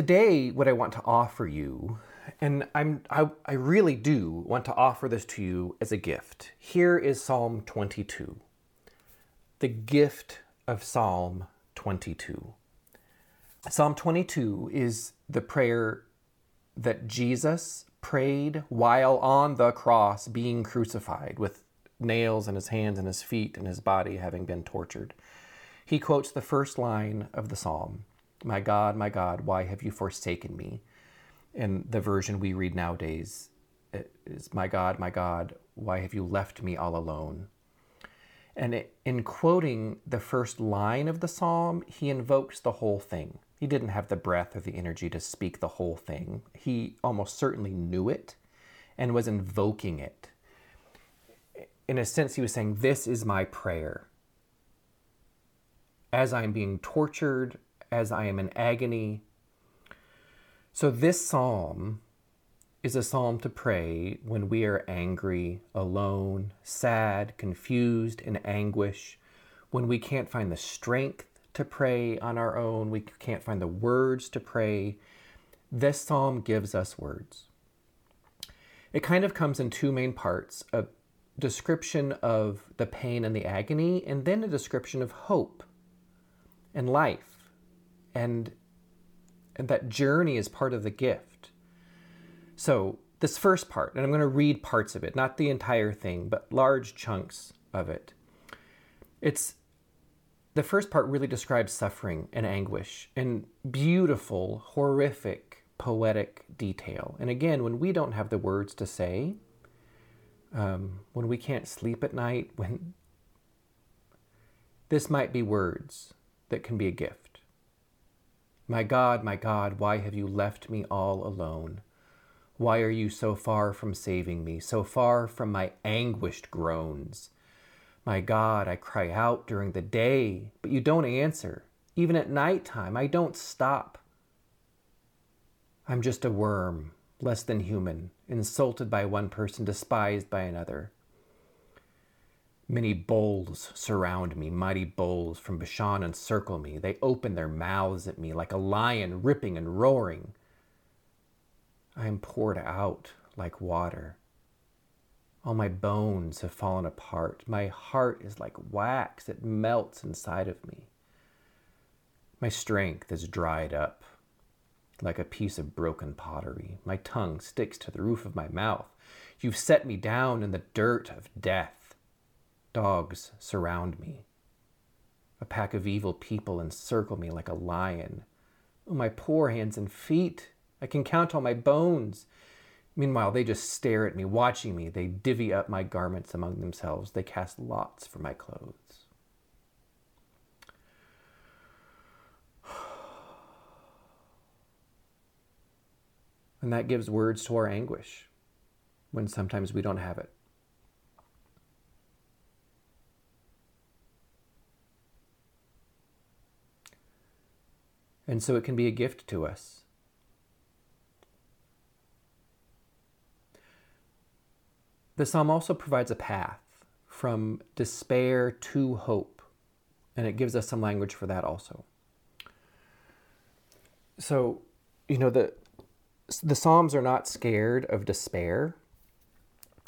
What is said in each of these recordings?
today, what I want to offer you, and I'm I, I really do want to offer this to you as a gift. Here is Psalm 22. The gift of Psalm 22. Psalm 22 is the prayer that Jesus prayed while on the cross being crucified with nails in his hands and his feet and his body having been tortured. He quotes the first line of the psalm My God, my God, why have you forsaken me? And the version we read nowadays, eh, is, My God, my God, why have you left me all alone? And in quoting the first line of the psalm, he invokes the whole thing. He didn't have the breath or the energy to speak the whole thing. He almost certainly knew it and was invoking it. In a sense, he was saying, This is my prayer. As I am being tortured, as I am in agony. So, this psalm is a psalm to pray when we are angry, alone, sad, confused, in anguish, when we can't find the strength to pray on our own, we can't find the words to pray. This psalm gives us words. It kind of comes in two main parts a description of the pain and the agony, and then a description of hope and life. And, and that journey is part of the gift. So, this first part, and I'm going to read parts of it, not the entire thing, but large chunks of it. It's the first part really describes suffering and anguish in beautiful, horrific, poetic detail. And again, when we don't have the words to say, um, when we can't sleep at night, when this might be words that can be a gift. My God, my God, why have you left me all alone? Why are you so far from saving me, so far from my anguished groans? My God, I cry out during the day, but you don't answer. Even at night time, I don't stop. I'm just a worm, less than human, insulted by one person, despised by another. Many bulls surround me, mighty bulls from Bashan encircle me. They open their mouths at me like a lion ripping and roaring. I am poured out like water. All my bones have fallen apart. My heart is like wax, it melts inside of me. My strength is dried up like a piece of broken pottery. My tongue sticks to the roof of my mouth. You've set me down in the dirt of death. Dogs surround me. A pack of evil people encircle me like a lion. Oh, my poor hands and feet. I can count all my bones. Meanwhile, they just stare at me, watching me. They divvy up my garments among themselves. They cast lots for my clothes. And that gives words to our anguish when sometimes we don't have it. And so it can be a gift to us The psalm also provides a path from despair to hope, and it gives us some language for that also. So, you know, the the psalms are not scared of despair,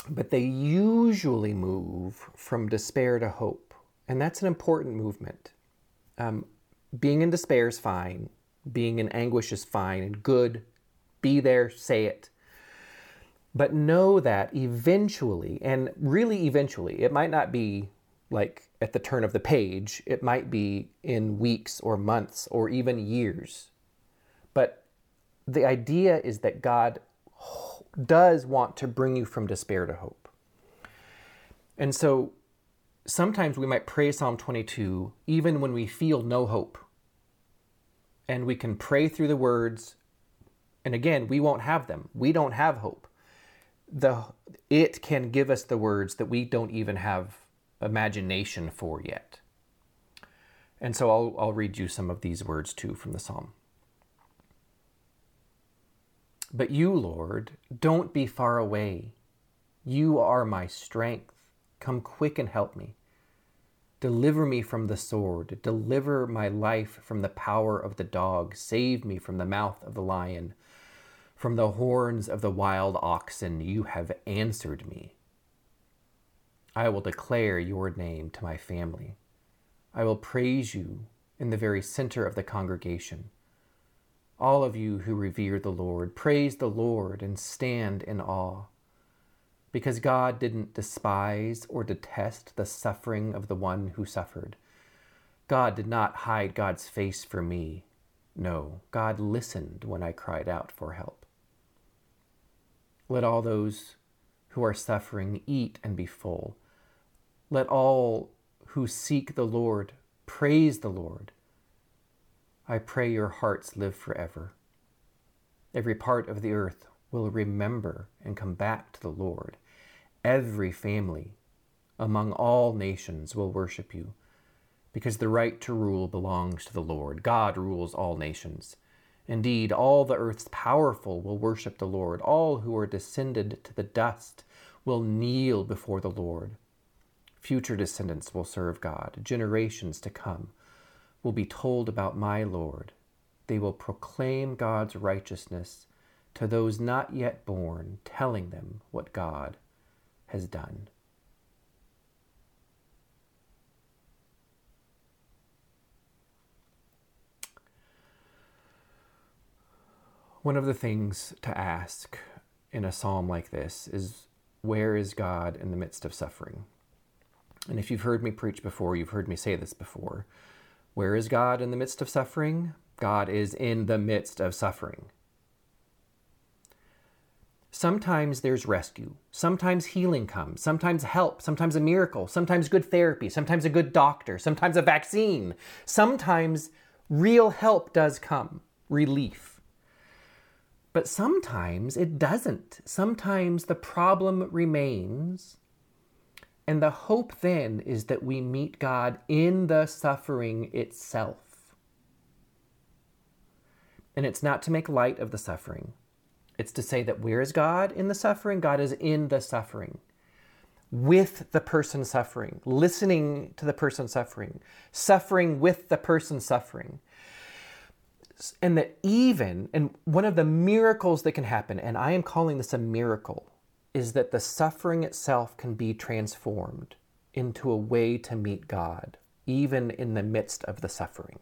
but they usually move from despair to hope, and that's an important movement. Um, being in despair is fine. Being in anguish is fine and good. Be there, say it. But know that eventually, and really eventually, it might not be like at the turn of the page, it might be in weeks or months or even years. But the idea is that God does want to bring you from despair to hope. And so sometimes we might pray Psalm 22 even when we feel no hope. And we can pray through the words. And again, we won't have them. We don't have hope the it can give us the words that we don't even have imagination for yet. And so I'll, I'll read you some of these words too from the psalm. But you, Lord, don't be far away. You are my strength. Come quick and help me. Deliver me from the sword. Deliver my life from the power of the dog. Save me from the mouth of the lion. From the horns of the wild oxen, you have answered me. I will declare your name to my family. I will praise you in the very center of the congregation. All of you who revere the Lord, praise the Lord and stand in awe. Because God didn't despise or detest the suffering of the one who suffered. God did not hide God's face from me. No, God listened when I cried out for help. Let all those who are suffering eat and be full. Let all who seek the Lord praise the Lord. I pray your hearts live forever. Every part of the earth will remember and come back to the Lord. Every family among all nations will worship you, because the right to rule belongs to the Lord. God rules all nations. Indeed, all the earth's powerful will worship the Lord. All who are descended to the dust will kneel before the Lord. Future descendants will serve God. Generations to come will be told about my Lord. They will proclaim God's righteousness to those not yet born, telling them what God has done. One of the things to ask in a psalm like this is where is God in the midst of suffering? And if you've heard me preach before, you've heard me say this before. Where is God in the midst of suffering? God is in the midst of suffering. Sometimes there's rescue. Sometimes healing comes. Sometimes help. Sometimes a miracle. Sometimes good therapy. Sometimes a good doctor. Sometimes a vaccine. Sometimes real help does come, relief. But sometimes it doesn't. Sometimes the problem remains. And the hope then is that we meet God in the suffering itself. And it's not to make light of the suffering, it's to say that where is God in the suffering? God is in the suffering. With the person suffering, listening to the person suffering, suffering with the person suffering and that even, and one of the miracles that can happen, and I am calling this a miracle, is that the suffering itself can be transformed into a way to meet God, even in the midst of the suffering.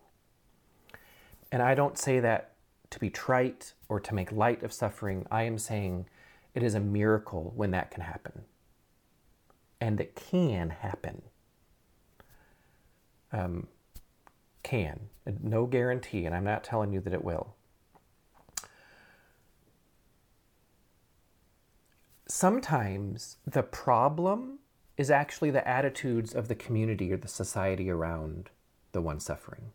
And I don't say that to be trite or to make light of suffering. I am saying it is a miracle when that can happen. And it can happen. Um, can. No guarantee, and I'm not telling you that it will. Sometimes the problem is actually the attitudes of the community or the society around the one suffering.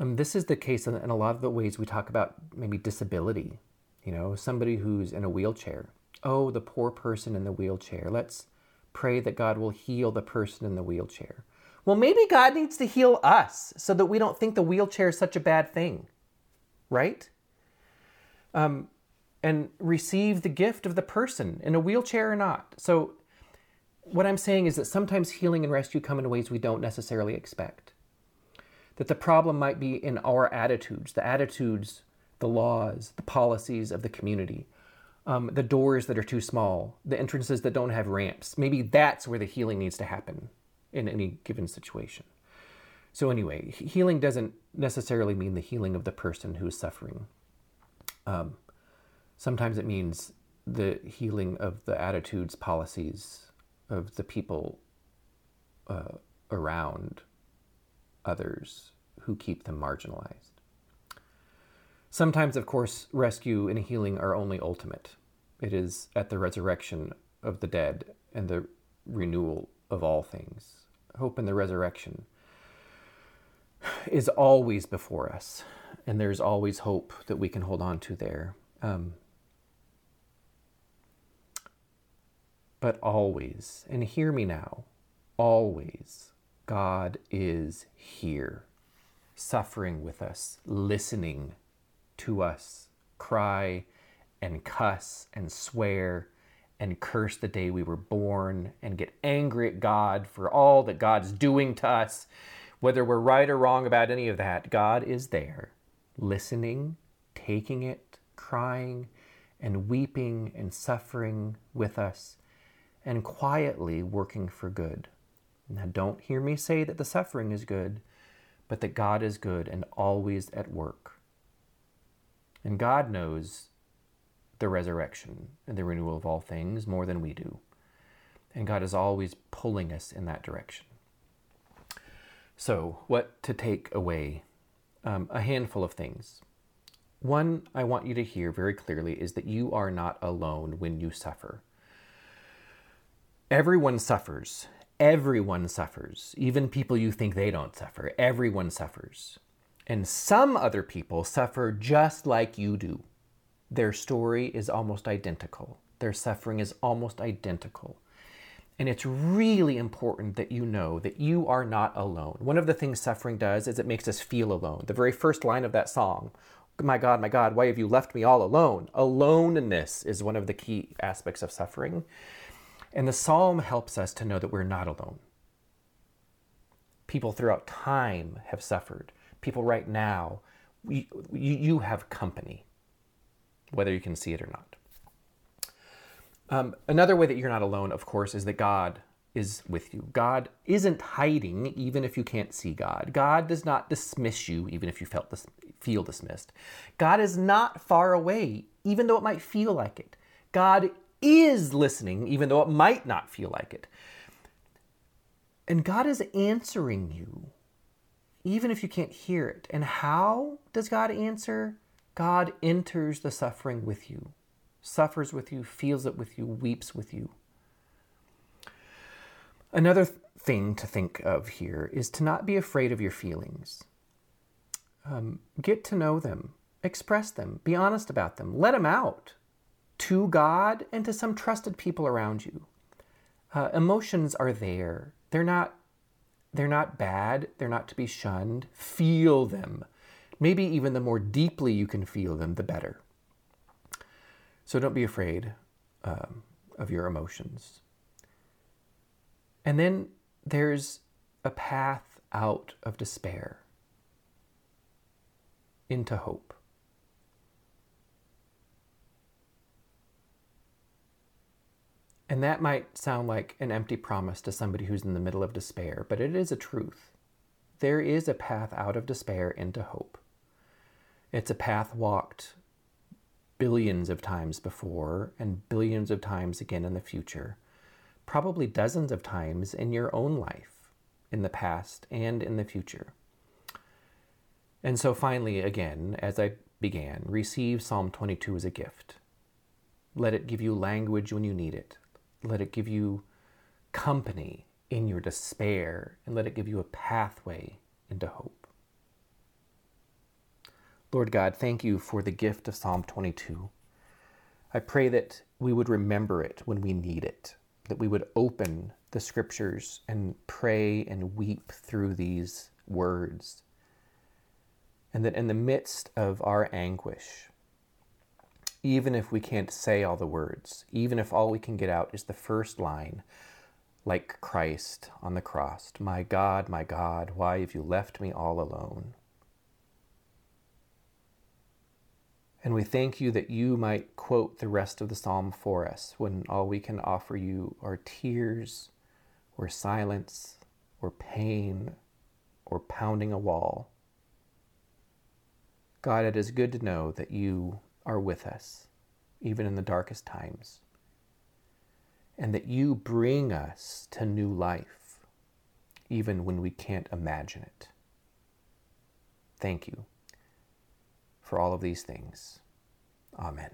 Um, this is the case in, in a lot of the ways we talk about maybe disability. You know, somebody who's in a wheelchair. Oh, the poor person in the wheelchair. Let's pray that God will heal the person in the wheelchair. Well, maybe God needs to heal us so that we don't think the wheelchair is such a bad thing, right? Um, and receive the gift of the person in a wheelchair or not. So, what I'm saying is that sometimes healing and rescue come in ways we don't necessarily expect. That the problem might be in our attitudes, the attitudes, the laws, the policies of the community, um, the doors that are too small, the entrances that don't have ramps. Maybe that's where the healing needs to happen in any given situation. So, anyway, healing doesn't necessarily mean the healing of the person who's suffering. Um, sometimes it means the healing of the attitudes, policies of the people uh, around others who keep them marginalized. Sometimes, of course, rescue and healing are only ultimate. It is at the resurrection of the dead and the renewal of all things hope in the resurrection is always before us, and there's always hope that we can hold on to there. Um, but always, and hear me now, always, God is here, suffering with us, listening to us cry and cuss and swear and curse the day we were born and get angry at God for all that God's doing to us. Whether we're right or wrong about any of that, God is there, listening, taking it, crying, and weeping and suffering with us, and quietly working for good. Now, don't hear me say that the suffering is good, but that God is good and always at work. And God knows the resurrection and the renewal of all things more than we do. And God is always pulling us in that direction. So, what to take away? Um, a handful of things. One I want you to hear very clearly is that you are not alone when you suffer. Everyone suffers. Everyone suffers. Even people you think they don't suffer. Everyone suffers. And some other people suffer just like you do. Their story is almost identical, their suffering is almost identical. And it's really important that you know that you are not alone. One of the things suffering does is it makes us feel alone. The very first line of that song, My God, my God, why have you left me all alone? Aloneness is one of the key aspects of suffering. And the psalm helps us to know that we're not alone. People throughout time have suffered people right now, you, you have company, whether you can see it or not. Um, another way that you're not alone, of course, is that God is with you. God isn't hiding even if you can't see God. God does not dismiss you even if you felt dis- feel dismissed. God is not far away even though it might feel like it. God is listening even though it might not feel like it. And God is answering you even if you can't hear it. And how does God answer? God enters the suffering with you, suffers with you, feels it with you, weeps with you. Another thing to think of here is to not be afraid of your feelings. Um, get to know them, express them, be honest about them, let them out to God and to some trusted people around you. Uh, emotions are there. They're not they're not bad, they're not to be shunned. Feel them. Maybe even the more deeply you can feel them, the better. So don't be afraid um, of your emotions. And then there's a path out of despair into hope. And that might sound like an empty promise to somebody who's in the middle of despair, but it is a truth. There is a path out of despair into hope. It's a path walked billions of times before and billions of times again in the future, probably dozens of times in your own life, in the past and in the future. And so, finally, again, as I began, receive Psalm 22 as a gift. Let it give you language when you need it. Let it give you company in your despair and let it give you a pathway into hope. Lord God, thank you for the gift of Psalm 22. I pray that we would remember it when we need it, that we would open the scriptures and pray and weep through these words, and that in the midst of our anguish, even if we can't say all the words, even if all we can get out is the first line, like Christ on the cross My God, my God, why have you left me all alone? And we thank you that you might quote the rest of the psalm for us when all we can offer you are tears, or silence, or pain, or pounding a wall. God, it is good to know that you are with us, even in the darkest times, and that you bring us to new life, even when we can't imagine it. Thank you for all of these things. Amen.